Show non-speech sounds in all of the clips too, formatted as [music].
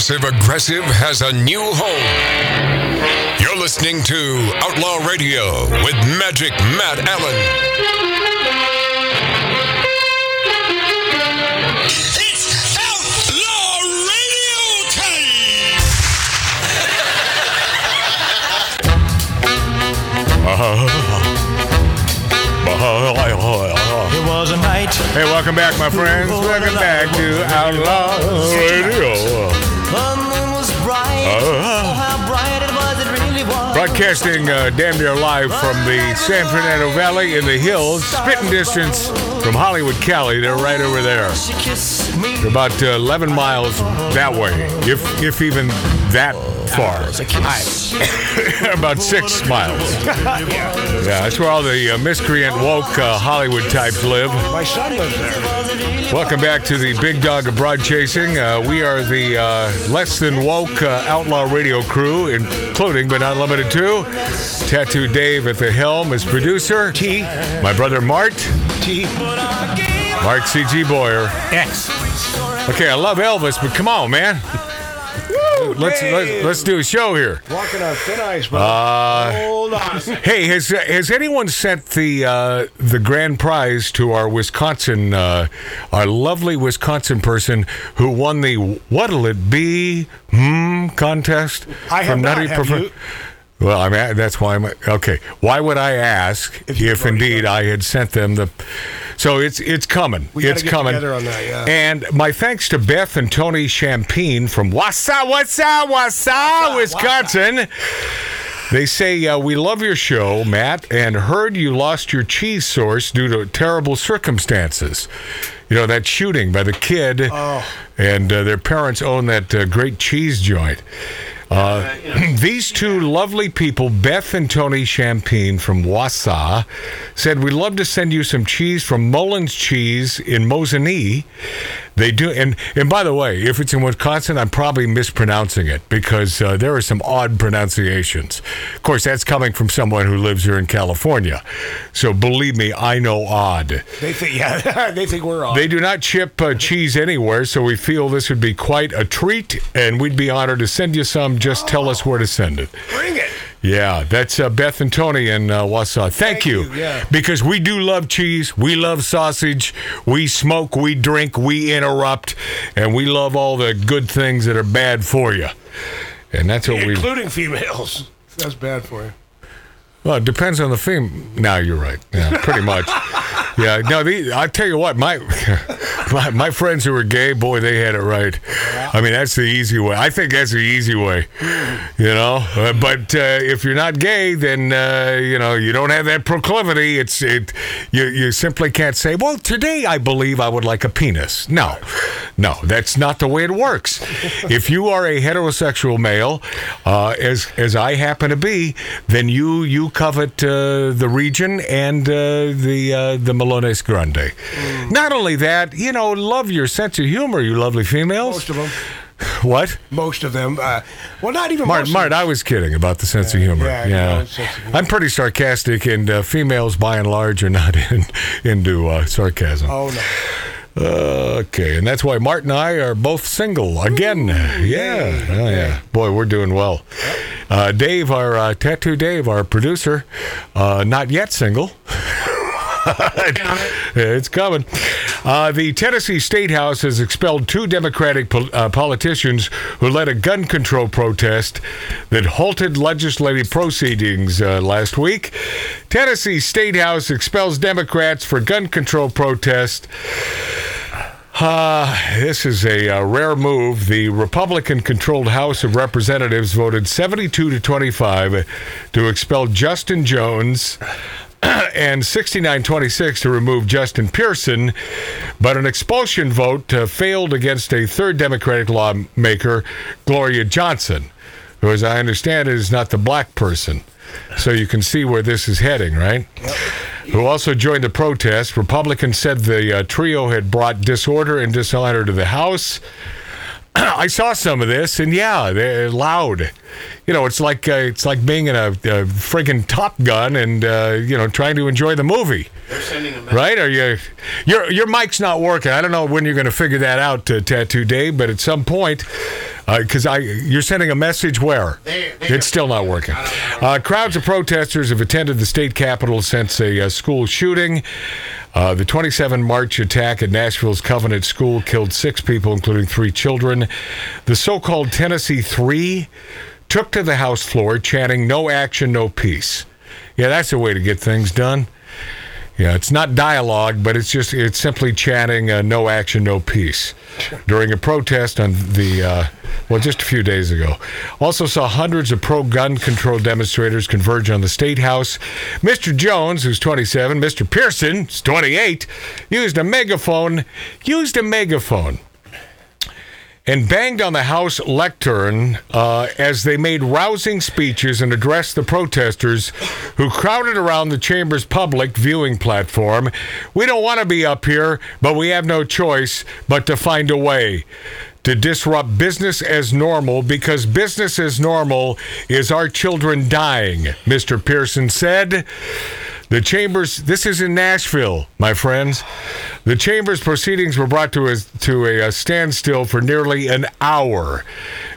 Passive Aggressive has a new home. You're listening to Outlaw Radio with Magic Matt Allen. It's Outlaw Radio time! It was a night. Hey, welcome back, my friends. Welcome back to Outlaw Radio. The moon was bright. Oh, how bright it was, it really was. Broadcasting uh, damn near live from the San Fernando Valley in the hills, spitting distance from Hollywood, Cali. They're right over there. She kissed me. They're about uh, 11 miles that way, if if even that far. It's [coughs] about six miles. [laughs] Yeah, that's where all the uh, miscreant woke uh, Hollywood types live. My son lives there. Welcome back to the Big Dog of Broad Chasing. Uh, we are the uh, less than woke uh, outlaw radio crew, including but not limited to Tattoo Dave at the helm as producer. T. My brother Mart, T. Mark C.G. Boyer. X. Okay, I love Elvis, but come on, man. Let's, let's let's do a show here. Walking on thin ice, bro. Uh, Hold on. Hey, has has anyone sent the uh, the grand prize to our Wisconsin, uh, our lovely Wisconsin person who won the What'll It Be Hmm contest I have not. Have you? Well, I mean that's why I'm okay. Why would I ask If if, indeed I had sent them the? So it's it's coming. We it's coming. that, yeah. And my thanks to Beth and Tony Champagne from Wausau, Wausau, Wausau, Wisconsin. They say, uh, We love your show, Matt, and heard you lost your cheese source due to terrible circumstances. You know, that shooting by the kid, Oh. and uh, their parents own that uh, great cheese joint. Uh, [clears throat] these two lovely people, Beth and Tony Champagne from Wausau, said, We'd love to send you some cheese from Mullins Cheese in Mosinee. They do, and and by the way, if it's in Wisconsin, I'm probably mispronouncing it because uh, there are some odd pronunciations. Of course, that's coming from someone who lives here in California, so believe me, I know odd. They think, [laughs] yeah, they think we're on. They do not ship uh, cheese anywhere, so we feel this would be quite a treat, and we'd be honored to send you some. Just tell us where to send it. Bring it. Yeah, that's uh, Beth and Tony in uh, Wausau. Thank, Thank you. you, yeah. Because we do love cheese, we love sausage, we smoke, we drink, we interrupt, and we love all the good things that are bad for you. And that's what we. Including females. [laughs] That's bad for you. Well, it depends on the theme. No, you're right. Yeah, pretty much. [laughs] yeah. No, the, I tell you what, my, [laughs] my my friends who were gay, boy, they had it right. I mean, that's the easy way. I think that's the easy way. You know, uh, but uh, if you're not gay, then uh, you know you don't have that proclivity. It's it. You you simply can't say, well, today I believe I would like a penis. No, no, that's not the way it works. [laughs] if you are a heterosexual male, uh, as as I happen to be, then you you covet uh, the region and uh, the uh, the Melones Grande. Not only that, you know, love your sense of humor, you lovely females. Most of them. What? Most of them. Uh, well, not even Mart, most Mart, of them. I was kidding about the sense of humor. yeah, Yeah, sense of humor. I'm pretty sarcastic, and uh, females, by and large, are not [laughs] in, into uh, sarcasm. Oh, no. Uh, okay, and that's why Mart and I are both single again. yeah, oh, yeah. Boy, we're doing well. Uh, Dave, our uh, tattoo Dave, our producer, uh, not yet single. [laughs] [laughs] it's coming. Uh, the Tennessee State House has expelled two Democratic pol- uh, politicians who led a gun control protest that halted legislative proceedings uh, last week. Tennessee State House expels Democrats for gun control protest. Uh, this is a uh, rare move. The Republican controlled House of Representatives voted 72 to 25 to expel Justin Jones [clears throat] and 69 26 to remove Justin Pearson, but an expulsion vote uh, failed against a third Democratic lawmaker, Gloria Johnson, who, as I understand it, is not the black person. So you can see where this is heading, right? Who also joined the protest. Republicans said the uh, trio had brought disorder and dishonor to the House. [clears throat] I saw some of this, and yeah, they're loud. You know, it's like uh, it's like being in a, a friggin' Top Gun and uh, you know trying to enjoy the movie. Right? Are you? Your your mic's not working. I don't know when you're going to figure that out, uh, Tattoo Dave, but at some point, Because I, you're sending a message where it's still not working. Uh, crowds of protesters have attended the state capitol since a uh, school shooting. Uh, the 27 March attack at Nashville's Covenant School killed six people, including three children. The so-called Tennessee Three took to the House floor, chanting "No action, no peace." Yeah, that's the way to get things done. Yeah, it's not dialogue, but it's just it's simply chanting uh, "No action, no peace" during a protest on the uh, well, just a few days ago. Also saw hundreds of pro-gun control demonstrators converge on the state house. Mr. Jones, who's 27, Mr. Pearson, who's 28, used a megaphone. Used a megaphone and banged on the House lectern uh, as they made rousing speeches and addressed the protesters who crowded around the chamber's public viewing platform. We don't want to be up here, but we have no choice but to find a way to disrupt business as normal because business as normal is our children dying, Mr. Pearson said. The Chambers, this is in Nashville, my friends. The Chambers proceedings were brought to a, to a, a standstill for nearly an hour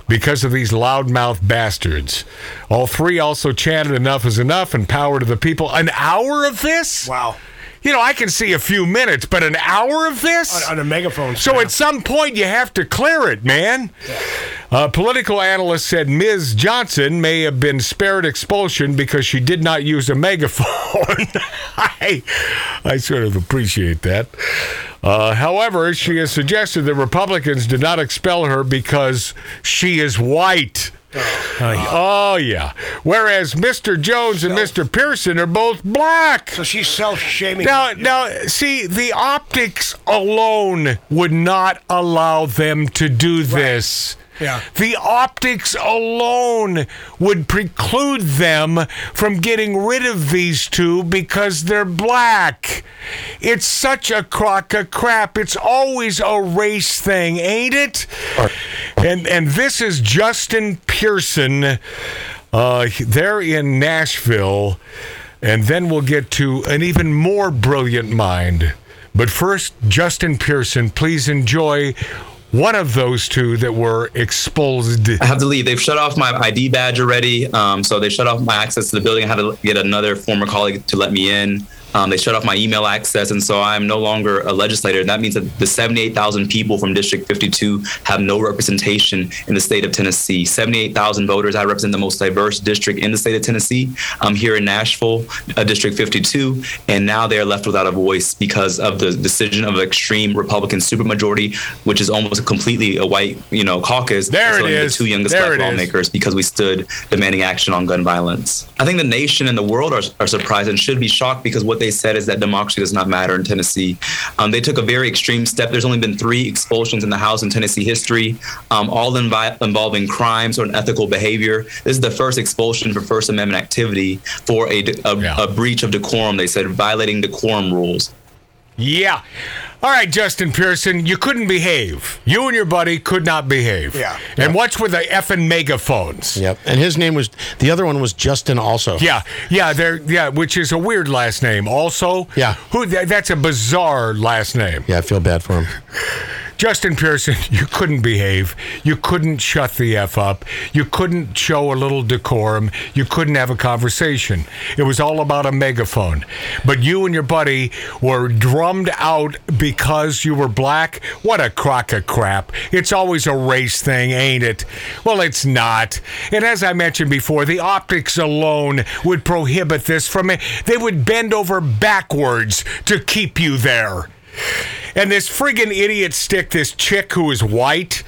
because of these loudmouth bastards. All three also chanted, Enough is enough and power to the people. An hour of this? Wow. You know, I can see a few minutes, but an hour of this? On, on a megaphone. So snap. at some point you have to clear it, man. Uh, political analyst said Ms. Johnson may have been spared expulsion because she did not use a megaphone. [laughs] I, I sort of appreciate that. Uh, however, she has suggested that Republicans did not expel her because she is white. Oh, yeah. Whereas Mr. Jones and Mr. Pearson are both black. So she's self-shaming. Now, now, see, the optics alone would not allow them to do this. Yeah. The optics alone would preclude them from getting rid of these two because they're black. It's such a crock of crap. It's always a race thing, ain't it? And and this is Justin Pearson. Uh, they're in Nashville, and then we'll get to an even more brilliant mind. But first, Justin Pearson, please enjoy one of those two that were exposed. I have to leave. They've shut off my ID badge already. Um, so they shut off my access to the building. I had to get another former colleague to let me in. Um, they shut off my email access, and so I'm no longer a legislator. And that means that the 78,000 people from District 52 have no representation in the state of Tennessee. 78,000 voters. I represent the most diverse district in the state of Tennessee. I'm here in Nashville, uh, District 52, and now they're left without a voice because of the decision of an extreme Republican supermajority, which is almost completely a white, you know, caucus. There it is. The two youngest There black it is. lawmakers because we stood demanding action on gun violence. I think the nation and the world are, are surprised and should be shocked because what they said is that democracy does not matter in Tennessee. Um, they took a very extreme step. There's only been three expulsions in the House in Tennessee history, um, all invi- involving crimes or unethical behavior. This is the first expulsion for First Amendment activity for a, a, Yeah. a breach of decorum. They said violating decorum rules. Yeah. All right, Justin Pearson, you couldn't behave. You and your buddy could not behave. Yeah. And what's with the effing megaphones? Yep. And his name was the other one was Justin also. Yeah, yeah, they're yeah, which is a weird last name. Also, Yeah. who that, that's a bizarre last name. Yeah, I feel bad for him. Justin Pearson, [laughs] you couldn't behave. You couldn't shut the f up. You couldn't show a little decorum. You couldn't have a conversation. It was all about a megaphone. But you and your buddy were drummed out because you were black. What a crock of crap. It's always a race thing, ain't it? Well, it's not. And as I mentioned before, the optics alone would prohibit this from it. They would bend over backwards to keep you there. And this friggin' idiot stick, this chick who is white,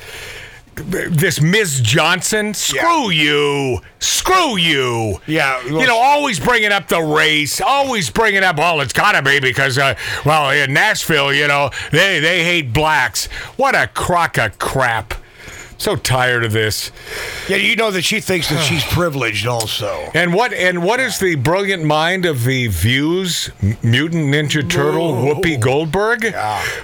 this Ms. Johnson, screw you. Screw you. Yeah, well, you know, always bringing up the race, always bringing up, well, it's got to be because, uh, well, in Nashville, you know, they, they hate blacks. What a crock of crap. So tired of this. Yeah, you know that she thinks that she's [sighs] privileged also. And what and what is the brilliant mind of the Views Mutant Ninja Turtle Whoopi Goldberg?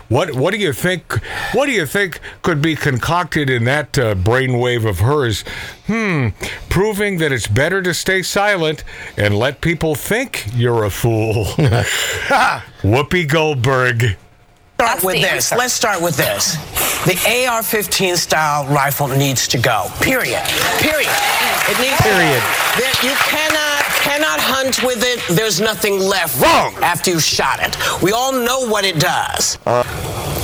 What what do you think? What do you think could be concocted in that uh, brainwave of hers? Hmm, proving that it's better to stay silent and let people think you're a fool. [laughs] [laughs] Whoopi Goldberg. Start with this. Let's start with this. The AR-15 style rifle needs to go. Period. Period. It needs Period. There, you cannot cannot hunt with it. There's nothing left. Wrong. After you've shot it, we all know what it does. Uh.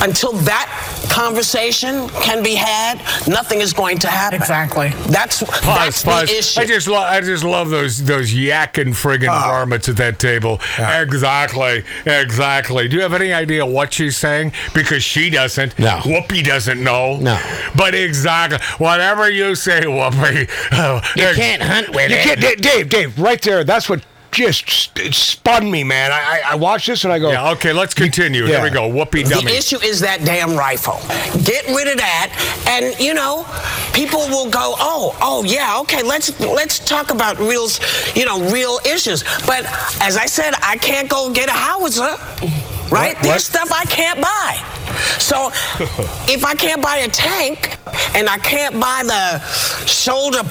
Until that conversation can be had, nothing is going to happen. Exactly. That's Pause, that's pause. the issue. I just, lo- I just love those those yakking friggin' oh. varmints at that table. Exactly, exactly. Do you have any idea what she's saying? Because she doesn't. No. Whoopi doesn't know. No. But exactly, whatever you say, Whoopi. [laughs] You can't hunt with You it. can't, Dave, Dave, Dave, right there. That's what just st- spun me, man. I, I, I watched this and I go, Yeah. Okay. Let's continue. Here we go. Whoopi The issue is that damn rifle. Get rid of that, and you know, people will go, oh, oh yeah, okay, let's let's talk about real, you know, real issues. But as I said, I can't go get a howitzer, right? What- There's what? stuff I can't buy. So [laughs] if I can't buy a tank and I can't buy the shoulder,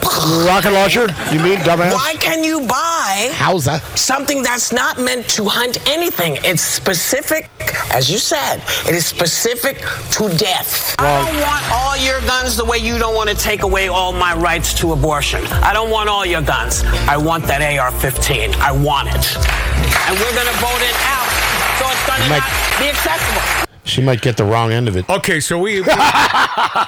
rocket launcher? You mean dumbass? why can you buy? Howza. something that's not meant to hunt anything. It's specific, as you said, it is specific to death. I don't want all your guns the way you don't want to take away all my rights to abortion. I don't want all your guns. I want that AR 15. I want it. And we're going to vote it out so it's to Mike. be accessible. She might get the wrong end of it. Okay, so we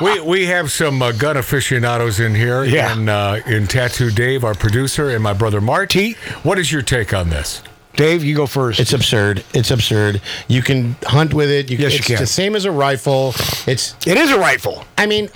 we, we have some uh, gun aficionados in here, Yeah. and uh, in Tattoo Dave, our producer, and my brother Marty. What is your take on this? Dave, you go first. It's absurd. It's absurd. You can hunt with it. You, Yes, you it's can. the same as a rifle. It's. it is a rifle. I mean,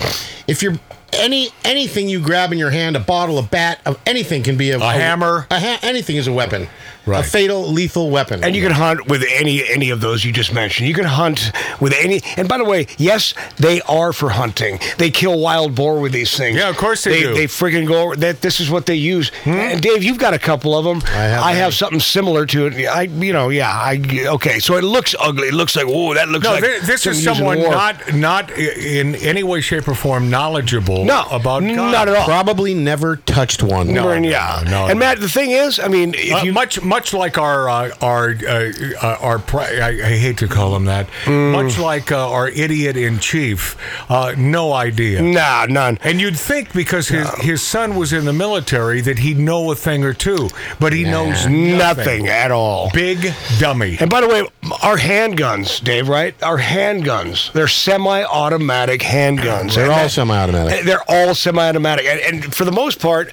if you're any anything you grab in your hand, a bottle, a bat, of anything can be a, A hammer. A ha- anything is a weapon. Right. A fatal, lethal weapon. And you can hunt with any any of those you just mentioned. You can hunt with any. And by the way, yes, they are for hunting. They kill wild boar with these things. Yeah, of course they they do. They freaking go. over- That this is what they use. Hmm? And Dave, you've got a couple of them. I have I have something similar to it. I, you know, yeah. I okay. So it looks ugly. It looks like oh, that looks No, like thi- this is something used in someone not not in any way, shape, or form knowledgeable No, about not at all. probably never touched one. No. And yeah. no, no. And Matt, the thing is, I mean, if Uh, you much much like our uh, our uh, uh, our pri- I, I hate to call him that. Mm. Much like uh, our idiot in chief, uh, no idea. nah, none. And you'd think because his, his son was in the military that he'd know a thing or two, but he knows nothing. Nothing at all. Big dummy. And by the way, our handguns, Dave, right? Our handguns, they're semi-automatic handguns. They're And all that- semi-automatic. They're all semi-automatic, and, and for the most part.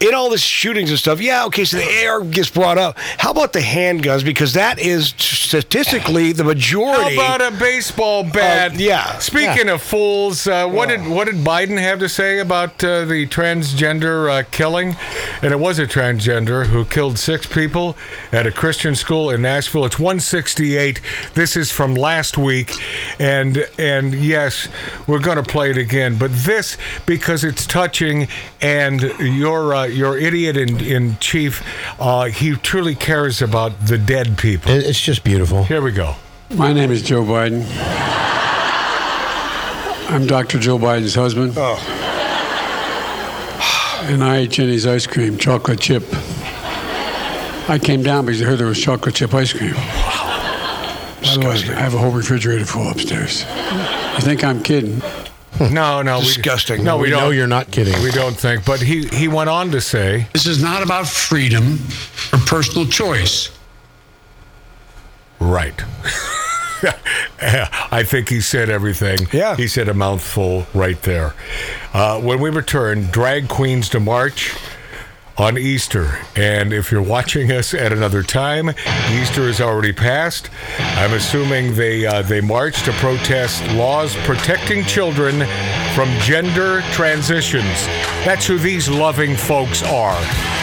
In all the shootings and stuff, yeah, okay, so the AR gets brought up. How about the handguns? Because that is statistically the majority. How about a baseball bat? Uh, yeah. Speaking of fools, uh, what did what did Biden have to say about uh, the transgender uh, killing? And it was a transgender who killed six people at a Christian school in Nashville. It's 168. This is from last week, and and yes, we're going to play it again. But this because it's touching, and your uh, your idiot in in chief, uh, he truly cares about the dead people. It's just beautiful. Here we go. My name is Joe Biden. I'm Dr. Jill Biden's husband. Oh. [sighs] And I ate Jeni's ice cream, chocolate chip. I came down because I heard there was chocolate chip ice cream. By the way, I have a whole refrigerator full upstairs. You think I'm kidding? [laughs] No, no, Disgusting. We, no, we, We don't. know you're not kidding. We don't think. But he he went on to say, This is not about freedom or personal choice. right. [laughs] I think he said everything. Yeah. He said a mouthful right there. Uh, when we return, drag queens to march on Easter. And if you're watching us at another time, Easter is already passed. I'm assuming they uh, they march to protest laws protecting children from gender transitions. That's who these loving folks are.